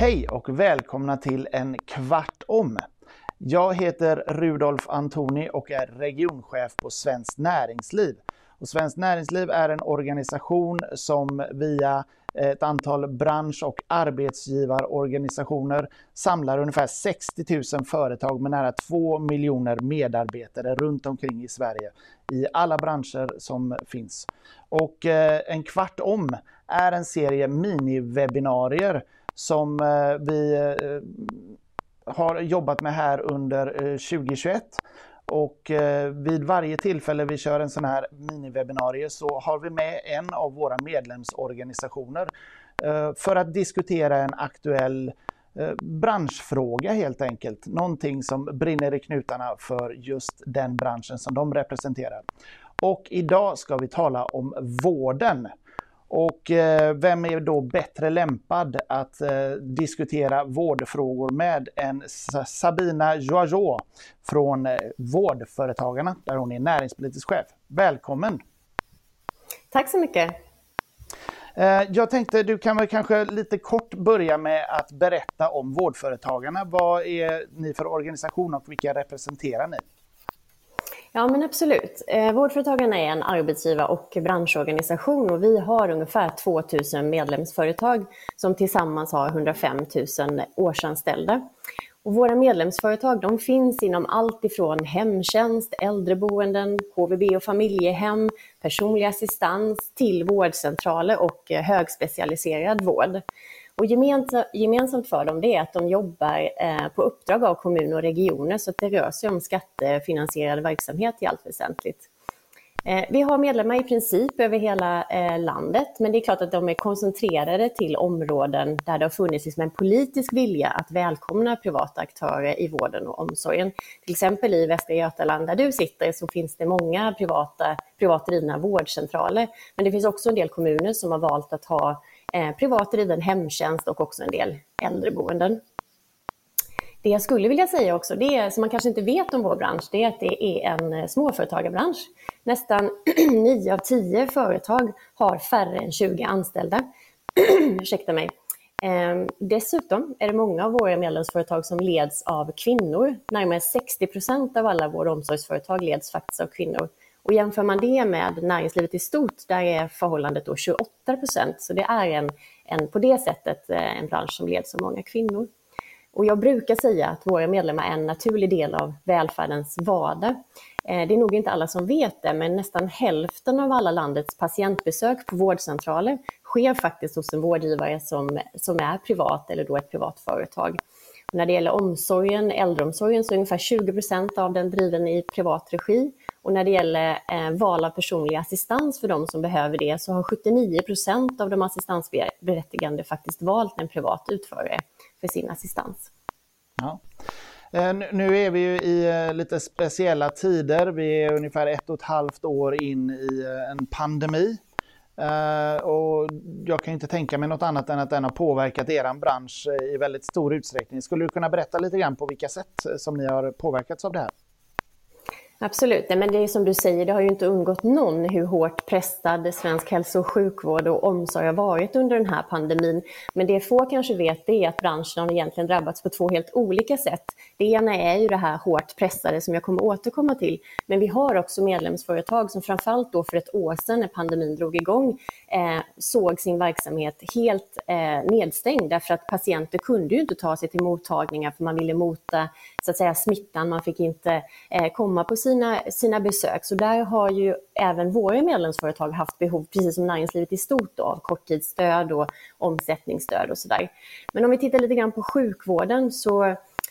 Hej och välkomna till en kvart om. Jag heter Rudolf Antoni och är regionchef på Svenskt Näringsliv. Och Svenskt Näringsliv är en organisation som via ett antal bransch och arbetsgivarorganisationer samlar ungefär 60 000 företag med nära 2 miljoner medarbetare runt omkring i Sverige i alla branscher som finns. Och eh, en kvart om är en serie miniwebbinarier som eh, vi eh, har jobbat med här under eh, 2021. Och eh, vid varje tillfälle vi kör en sån här miniwebinarie så har vi med en av våra medlemsorganisationer eh, för att diskutera en aktuell branschfråga helt enkelt. Någonting som brinner i knutarna för just den branschen som de representerar. Och idag ska vi tala om vården. Och eh, vem är då bättre lämpad att eh, diskutera vårdfrågor med än Sabina Joajot från eh, Vårdföretagarna, där hon är näringspolitisk chef. Välkommen! Tack så mycket! Jag tänkte du kan väl kanske lite kort börja med att berätta om Vårdföretagarna. Vad är ni för organisation och vilka representerar ni? Ja, men absolut. Eh, vårdföretagarna är en arbetsgivar och branschorganisation och vi har ungefär 2 000 medlemsföretag som tillsammans har 105 000 årsanställda. Och våra medlemsföretag de finns inom allt ifrån hemtjänst, äldreboenden, HVB och familjehem, personlig assistans till vårdcentraler och eh, högspecialiserad vård. Och gemensamt för dem det är att de jobbar eh, på uppdrag av kommuner och regioner så att det rör sig om skattefinansierad verksamhet i allt väsentligt. Eh, vi har medlemmar i princip över hela eh, landet, men det är klart att de är koncentrerade till områden där det har funnits liksom en politisk vilja att välkomna privata aktörer i vården och omsorgen. Till exempel i Västra Götaland där du sitter så finns det många privata, privat drivna vårdcentraler, men det finns också en del kommuner som har valt att ha eh, privat driven hemtjänst och också en del äldreboenden. Det jag skulle vilja säga också, det är, som man kanske inte vet om vår bransch, det är att det är en eh, småföretagarbransch. Nästan 9 av 10 företag har färre än 20 anställda. Ursäkta mig. Eh, dessutom är det många av våra medlemsföretag som leds av kvinnor. Närmare 60 procent av alla våra omsorgsföretag leds faktiskt av kvinnor. Och jämför man det med näringslivet i stort, där är förhållandet då 28 procent. Så det är en, en, på det sättet eh, en bransch som leds av många kvinnor. Och jag brukar säga att våra medlemmar är en naturlig del av välfärdens vardag. Eh, det är nog inte alla som vet det, men nästan hälften av alla landets patientbesök på vårdcentraler sker faktiskt hos en vårdgivare som, som är privat eller då ett privat företag när det gäller omsorgen, äldreomsorgen, så är ungefär 20 procent av den driven i privat regi och när det gäller eh, val av personlig assistans för de som behöver det så har 79 procent av de assistansberättigande faktiskt valt en privat utförare för sin assistans. Ja. Eh, nu är vi ju i eh, lite speciella tider. Vi är ungefär ett och ett halvt år in i eh, en pandemi. Eh, och jag kan inte tänka mig något annat än att den har påverkat er bransch i väldigt stor utsträckning. Skulle du kunna berätta lite grann på vilka sätt som ni har påverkats av det här? Absolut, men det är som du säger, det har ju inte undgått någon hur hårt pressad svensk hälso och sjukvård och omsorg har varit under den här pandemin. Men det få kanske vet är att branschen har egentligen drabbats på två helt olika sätt. Det ena är ju det här hårt pressade som jag kommer återkomma till. Men vi har också medlemsföretag som framförallt då för ett år sedan när pandemin drog igång eh, såg sin verksamhet helt eh, nedstängd därför att patienter kunde ju inte ta sig till mottagningar för man ville mota så att säga, smittan. Man fick inte eh, komma på sina, sina besök. Så där har ju även våra medlemsföretag haft behov, precis som näringslivet i stort, då, av korttidsstöd och omsättningsstöd och så där. Men om vi tittar lite grann på sjukvården så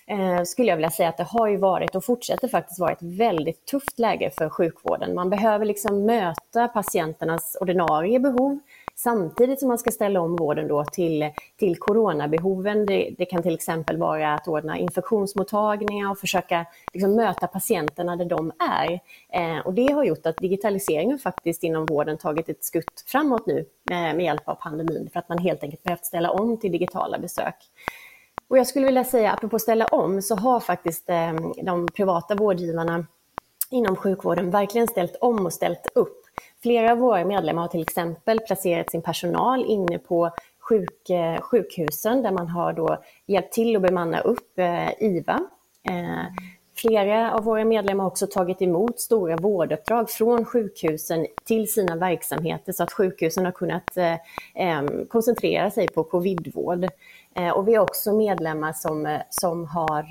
eh, skulle jag vilja säga att det har ju varit och fortsätter faktiskt vara ett väldigt tufft läge för sjukvården. Man behöver liksom möta patienternas ordinarie behov Samtidigt som man ska ställa om vården då till, till coronabehoven. Det, det kan till exempel vara att ordna infektionsmottagningar och försöka liksom möta patienterna där de är. Eh, och det har gjort att digitaliseringen faktiskt inom vården tagit ett skutt framåt nu med, med hjälp av pandemin för att man helt enkelt behövt ställa om till digitala besök. Och jag skulle vilja säga, apropå ställa om, så har faktiskt eh, de privata vårdgivarna inom sjukvården verkligen ställt om och ställt upp Flera av våra medlemmar har till exempel placerat sin personal inne på sjuk, eh, sjukhusen där man har då hjälpt till att bemanna upp eh, IVA. Eh, flera av våra medlemmar har också tagit emot stora vårduppdrag från sjukhusen till sina verksamheter så att sjukhusen har kunnat eh, koncentrera sig på covidvård. Eh, och vi har också medlemmar som, som har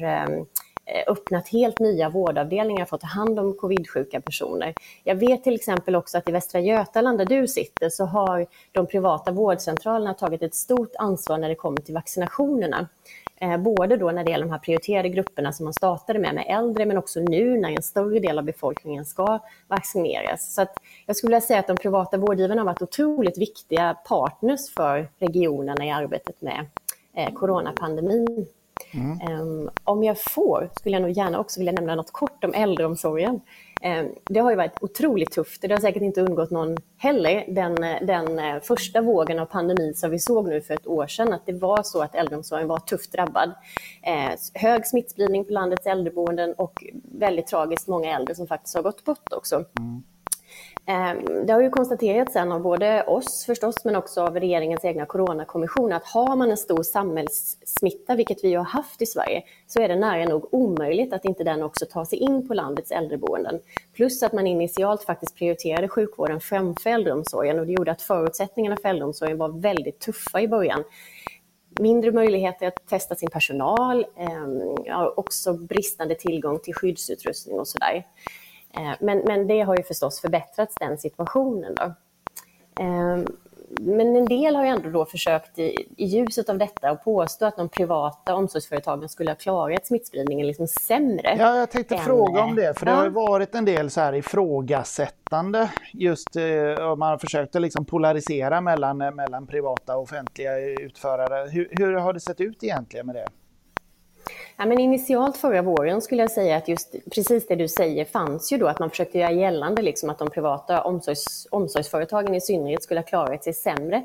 Eh, öppnat helt nya vårdavdelningar för att ta hand om covidsjuka personer. Jag vet till exempel också att i Västra Götaland där du sitter så har de privata vårdcentralerna tagit ett stort ansvar när det kommer till vaccinationerna. Eh, både då när det gäller de här prioriterade grupperna som man startade med, med äldre, men också nu när en större del av befolkningen ska vaccineras. Så jag skulle vilja säga att de privata vårdgivarna har varit otroligt viktiga partners för regionerna i arbetet med eh, coronapandemin. Mm. Om jag får skulle jag nog gärna också vilja nämna något kort om äldreomsorgen. Ehm, det har ju varit otroligt tufft. Det har säkert inte undgått någon heller, den, den eh, första vågen av pandemin som vi såg nu för ett år sedan, att det var så att äldreomsorgen var tufft drabbad. Ehm, hög smittspridning på landets äldreboenden och väldigt tragiskt många äldre som faktiskt har gått bort också. Mm. Ehm, det har ju konstaterats sen av både oss förstås, men också av regeringens egna coronakommission, att har man en stor samhällssmitta, vilket vi har haft i Sverige, så är det nära nog omöjligt att inte den också tar sig in på landets äldreboenden. Plus att man initialt faktiskt prioriterade sjukvården framför äldreomsorgen och det gjorde att förutsättningarna för äldreomsorgen var väldigt tuffa i början mindre möjligheter att testa sin personal, eh, också bristande tillgång till skyddsutrustning och sådär. Eh, men, men det har ju förstås förbättrats, den situationen. Då. Ehm, men en del har ju ändå då försökt i, i ljuset av detta att påstå att de privata omsorgsföretagen skulle ha klarat smittspridningen liksom sämre. Ja, jag tänkte än, fråga om det, för ja. det har ju varit en del så här ifrågasättande just eh, man har försökt att liksom polarisera mellan, mellan privata och offentliga utförare. Hur, hur har det sett ut egentligen med det? Ja, men initialt förra våren skulle jag säga att just precis det du säger fanns ju då, att man försökte göra gällande liksom att de privata omsorgs, omsorgsföretagen i synnerhet skulle ha klarat sig sämre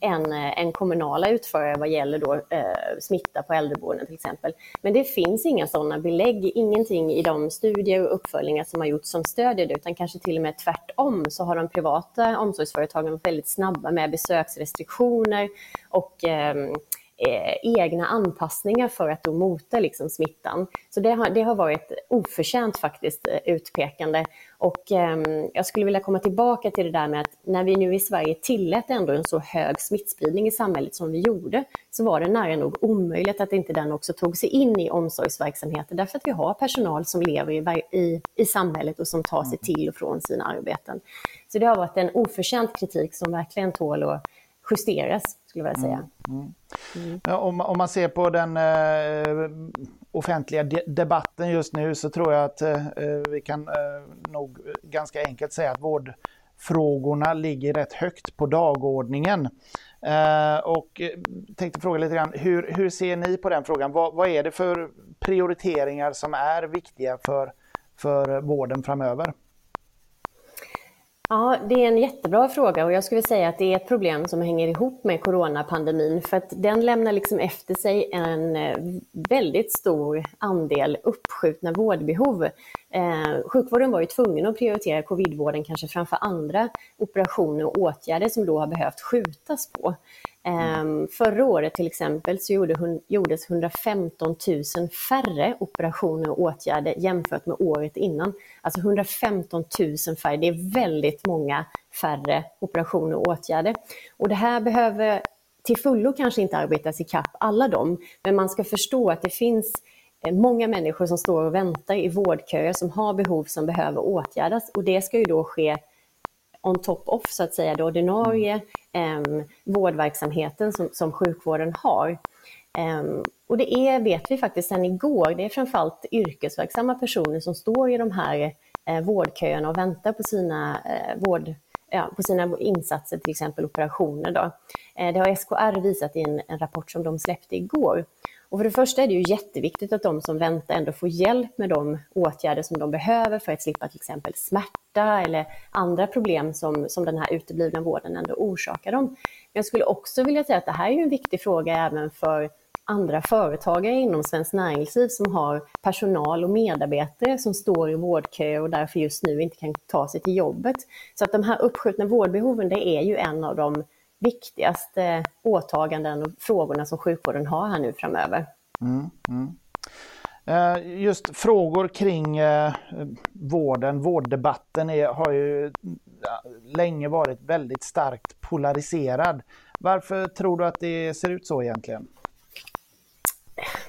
än, eh, än kommunala utförare vad gäller då, eh, smitta på äldreboenden till exempel. Men det finns inga sådana belägg, ingenting i de studier och uppföljningar som har gjorts som stödjer det, utan kanske till och med tvärtom så har de privata omsorgsföretagen varit väldigt snabba med besöksrestriktioner och eh, eh, egna anpassningar för att då mota liksom, smittan. Så det har, det har varit oförtjänt faktiskt eh, utpekande. Och eh, jag skulle vilja komma tillbaka till det där med att när vi nu i Sverige tillät ändå en så hög smittspridning i samhället som vi gjorde, så var det nära nog omöjligt att inte den också tog sig in i omsorgsverksamheter, därför att vi har personal som lever i, i, i samhället och som tar sig till och från sina arbeten. Så det har varit en oförtjänt kritik som verkligen tål att justeras, skulle jag vilja säga. Mm. Mm. Mm. Ja, om, om, man ser på den eh, offentliga de debatten just nu så tror jag att eh, vi kan eh, nog ganska enkelt säga att vårdfrågorna ligger rätt högt på dagordningen. Eh, och eh, tänkte fråga lite grann, hur, hur ser ni på den frågan? Vad, vad är det för prioriteringar som är viktiga för, för vården framöver? Ja, det är en jättebra fråga och jag skulle säga att det är ett problem som hänger ihop med coronapandemin för att den lämnar liksom efter sig en eh, väldigt stor andel uppskjutna vårdbehov. Eh, sjukvården var ju tvungen att prioritera covidvården kanske framför andra operationer och åtgärder som då har behövt skjutas på. Eh, förra året till exempel så gjorde, gjordes 115 000 färre operationer och åtgärder jämfört med året innan. Alltså 115 000 färre, det är väldigt många färre operationer och åtgärder. Och det här behöver till fullo kanske inte arbetas i kapp alla dem, men man ska förstå att det finns Eh, många människor som står och väntar i vårdköer som har behov som behöver åtgärdas och det ska ju då ske on top off så att säga det ordinarie eh, vårdverksamheten som, som sjukvården har. Eh, och det är, vet vi faktiskt sedan igår, det är framförallt yrkesverksamma personer som står i de här eh, vårdköerna och väntar på sina, eh, vård, ja, på sina insatser, till exempel operationer. Då. Eh, det har SKR visat i en, en rapport som de släppte igår. Och för det första är det ju jätteviktigt att de som väntar ändå får hjälp med de åtgärder som de behöver för att slippa till exempel smärta eller andra problem som, som den här uteblivna vården ändå orsakar dem. Men jag skulle också vilja säga att det här är en viktig fråga även för andra företagare inom Svenskt Näringsliv som har personal och medarbetare som står i vårdköer och därför just nu inte kan ta sig till jobbet. Så att de här uppskjutna vårdbehoven, det är ju en av de viktigaste åtaganden och frågorna som sjukvården har här nu framöver. Mm, mm. Eh, just frågor kring eh, vården, vårddebatten är, har ju länge varit väldigt starkt polariserad. Varför tror du att det ser ut så egentligen?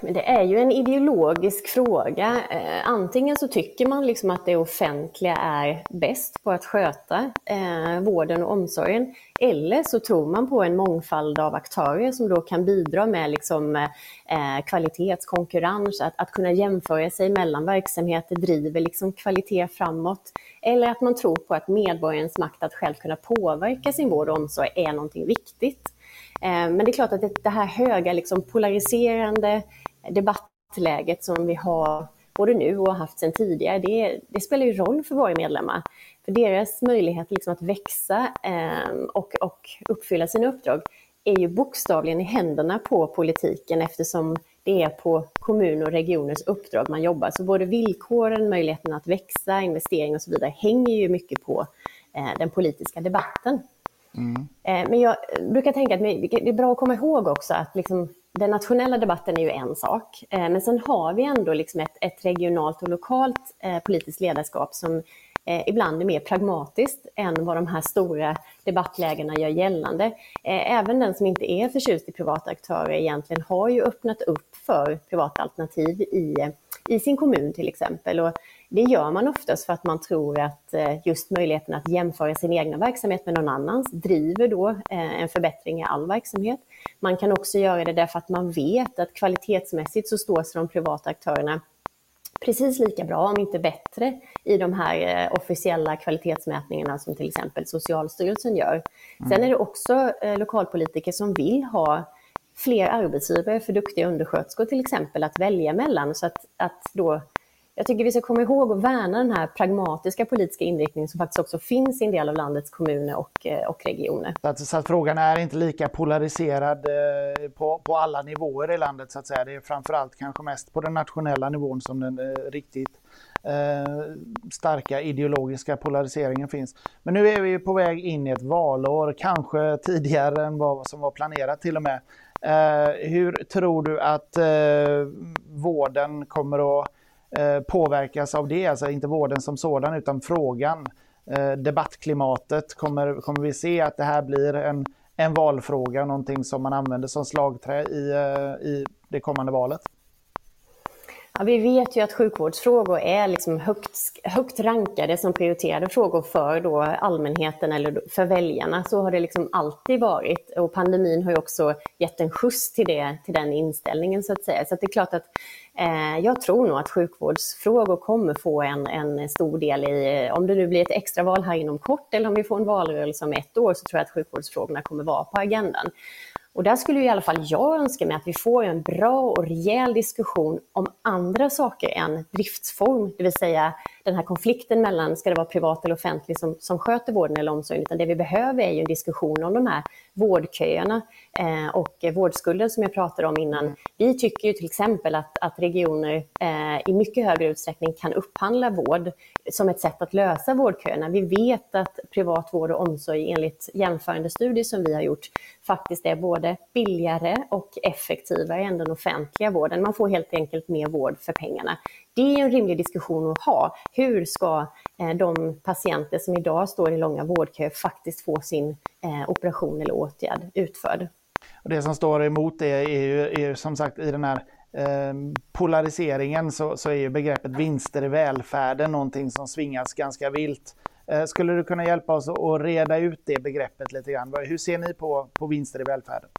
Men det är ju en ideologisk fråga. Eh, antingen så tycker man liksom att det offentliga är bäst på att sköta eh, vården och omsorgen. Eller så tror man på en mångfald av aktörer som då kan bidra med liksom, eh, kvalitetskonkurrens, att, att kunna jämföra sig mellan verksamheter driver liksom kvalitet framåt. Eller att man tror på att medborgarens makt att själv kunna påverka sin vård och omsorg är någonting viktigt. Eh, men det är klart att det här höga liksom polariserande debattläget som vi har både nu och har haft sedan tidigare, det, det spelar ju roll för våra medlemmar. För deras möjlighet liksom att växa eh, och, och uppfylla sina uppdrag är ju bokstavligen i händerna på politiken eftersom det är på kommun och regioners uppdrag man jobbar. Så både villkoren, möjligheten att växa, investering och så vidare hänger ju mycket på eh, den politiska debatten. Mm. Men jag brukar tänka att det är bra att komma ihåg också att liksom, den nationella debatten är ju en sak, eh, men sen har vi ändå liksom ett, ett regionalt och lokalt eh, politiskt ledarskap som ibland är mer pragmatiskt än vad de här stora debattlägena gör gällande. Även den som inte är förtjust i privata aktörer egentligen har ju öppnat upp för privata alternativ i, i sin kommun till exempel. Och det gör man oftast för att man tror att eh, just möjligheten att jämföra sin egna verksamhet med någon annans driver då eh, en förbättring i all verksamhet. Man kan också göra det därför att man vet att kvalitetsmässigt så står sig de privata aktörerna precis lika bra, om inte bättre, i de här eh, officiella kvalitetsmätningarna som till exempel Socialstyrelsen gör. Mm. Sen är det också lokalpolitiker som vill ha fler arbetsgivare för duktiga undersköterskor till exempel att välja mellan så att, att då jag tycker vi ska komma ihåg och värna den här pragmatiska politiska inriktningen som faktiskt också finns i en del av landets kommuner och, eh, och regioner. Så att, så att frågan är inte lika polariserad eh, på, på alla nivåer i landet så att säga. Det är framförallt kanske mest på den nationella nivån som den eh, riktigt eh, starka ideologiska polariseringen finns. Men nu är vi på väg in i ett valår, kanske tidigare än vad som var planerat till och med. Eh, hur tror du att eh, vården kommer att Eh, påverkas av det, alltså inte vården som sådan utan frågan, eh, debattklimatet. Kommer, kommer vi se att det här blir en, en valfråga, någonting som man använder som slagträ i, eh, i det kommande valet? Ja, vi vet ju att sjukvårdsfrågor är liksom högt, högt rankade som prioriterade frågor för då allmänheten eller för väljarna. Så har det liksom alltid varit. Och pandemin har ju också gett en skjuts till, det, till den inställningen så att säga. Så att det är klart att eh, jag tror nog att sjukvårdsfrågor kommer få en, en stor del i, om det nu blir ett extraval här inom kort eller om vi får en valrörelse om ett år så tror jag att sjukvårdsfrågorna kommer vara på agendan. Och där skulle i alla fall jag önska mig att vi får en bra och rejäl diskussion om andra saker än driftsform, det vill säga den här konflikten mellan, ska det vara privat eller offentligt som, som sköter vården eller omsorgen, utan det vi behöver är ju en diskussion om de här vårdköerna eh, och vårdskulden som jag pratade om innan. Vi tycker ju till exempel att, att regioner eh, i mycket högre utsträckning kan upphandla vård som ett sätt att lösa vårdköerna. Vi vet att privat vård och omsorg enligt jämförande studier som vi har gjort faktiskt är både billigare och effektivare än den offentliga vården. Man får helt enkelt mer vård för pengarna. Det är en rimlig diskussion att ha. Hur ska eh, de patienter som idag står i långa vårdköer faktiskt få sin eh, operation eller åtgärd utförd? Och det som står emot det är ju, är som sagt i den här eh, polariseringen så, så är ju begreppet vinster i välfärden någonting som svingas ganska vilt. Eh, skulle du kunna hjälpa oss att reda ut det begreppet lite grann? Hur ser ni på, på vinster i välfärden?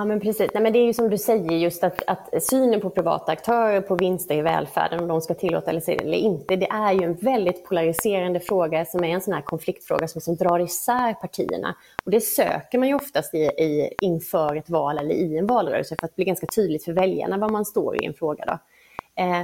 Ja, men precis. Nej, men det är ju som du säger, just att, att synen på privata aktörer, på vinster i välfärden, om de ska tillåta eller inte, det är ju en väldigt polariserande fråga som är en sån här konfliktfråga som, som drar isär partierna. Och det söker man ju oftast i, i, inför ett val eller i en valrörelse för att bli ganska tydligt för väljarna var man står i en fråga. Då. Eh,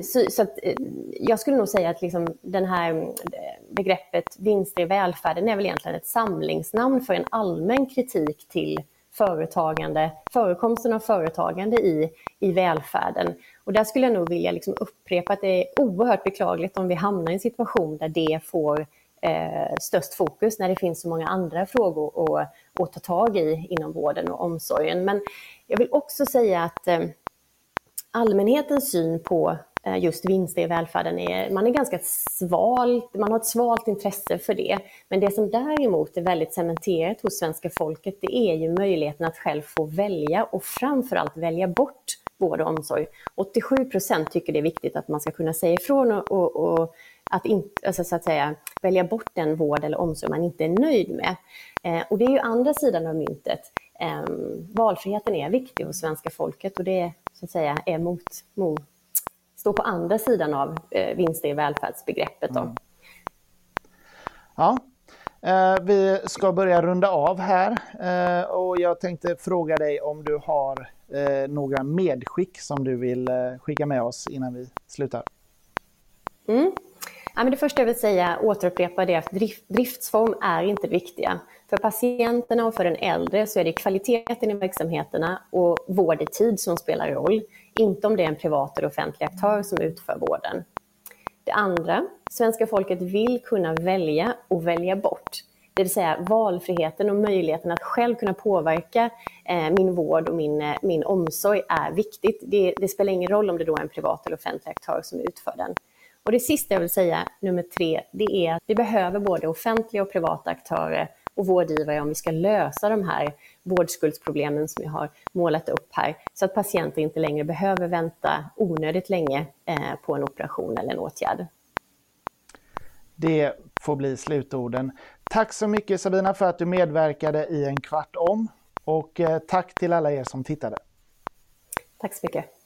så, så att, eh, jag skulle nog säga att liksom den här eh, begreppet vinster i välfärden är väl egentligen ett samlingsnamn för en allmän kritik till företagande, förekomsten av företagande i, i välfärden. Och där skulle jag nog vilja liksom upprepa att det är oerhört beklagligt om vi hamnar i en situation där det får eh, störst fokus när det finns så många andra frågor att, att ta tag i inom vården och omsorgen. Men jag vill också säga att eh, allmänhetens syn på Eh, just vinster i välfärden är, man är ganska svalt, man har ett svalt intresse för det. Men det som däremot är väldigt cementerat hos svenska folket, det är ju möjligheten att själv få välja och framförallt välja bort vård och omsorg. 87 procent tycker det är viktigt att man ska kunna säga ifrån och, och, och att, in, alltså så att säga, välja bort den vård eller omsorg man inte är nöjd med. Eh, och det är ju andra sidan av myntet. Eh, valfriheten är viktig hos svenska folket och det så att säga, är mot, mot, står på andra sidan av eh, vinster i välfärdsbegreppet. Då. Mm. Ja, eh, vi ska börja runda av här eh, och jag tänkte fråga dig om du har eh, några medskick som du vill skicka med oss innan vi slutar. Mm. Ja, men det första jag vill säga, återupprepa det, att drift, driftsform är inte det viktiga. För patienterna och för den äldre så är det kvaliteten i verksamheterna och vård i tid som spelar roll, inte om det är en privat eller offentlig aktör som utför vården. Det andra, svenska folket vill kunna välja och välja bort. Det vill säga valfriheten och möjligheten att själv kunna påverka eh, min vård och min, eh, min omsorg är viktigt. Det, det, spelar ingen roll om det då är en privat eller offentlig aktör som utför den. Och det sista jag vill säga, nummer tre, det är att vi behöver både offentliga och privata aktörer och vårdgivare om vi ska lösa de här vårdskuldsproblemen som jag har målat upp här, så att patienter inte längre behöver vänta onödigt länge eh, på en operation eller en åtgärd. Det får bli slutorden. Tack så mycket Sabina för att du medverkade i en kvart om och eh, tack till alla er som tittade. Tack så mycket.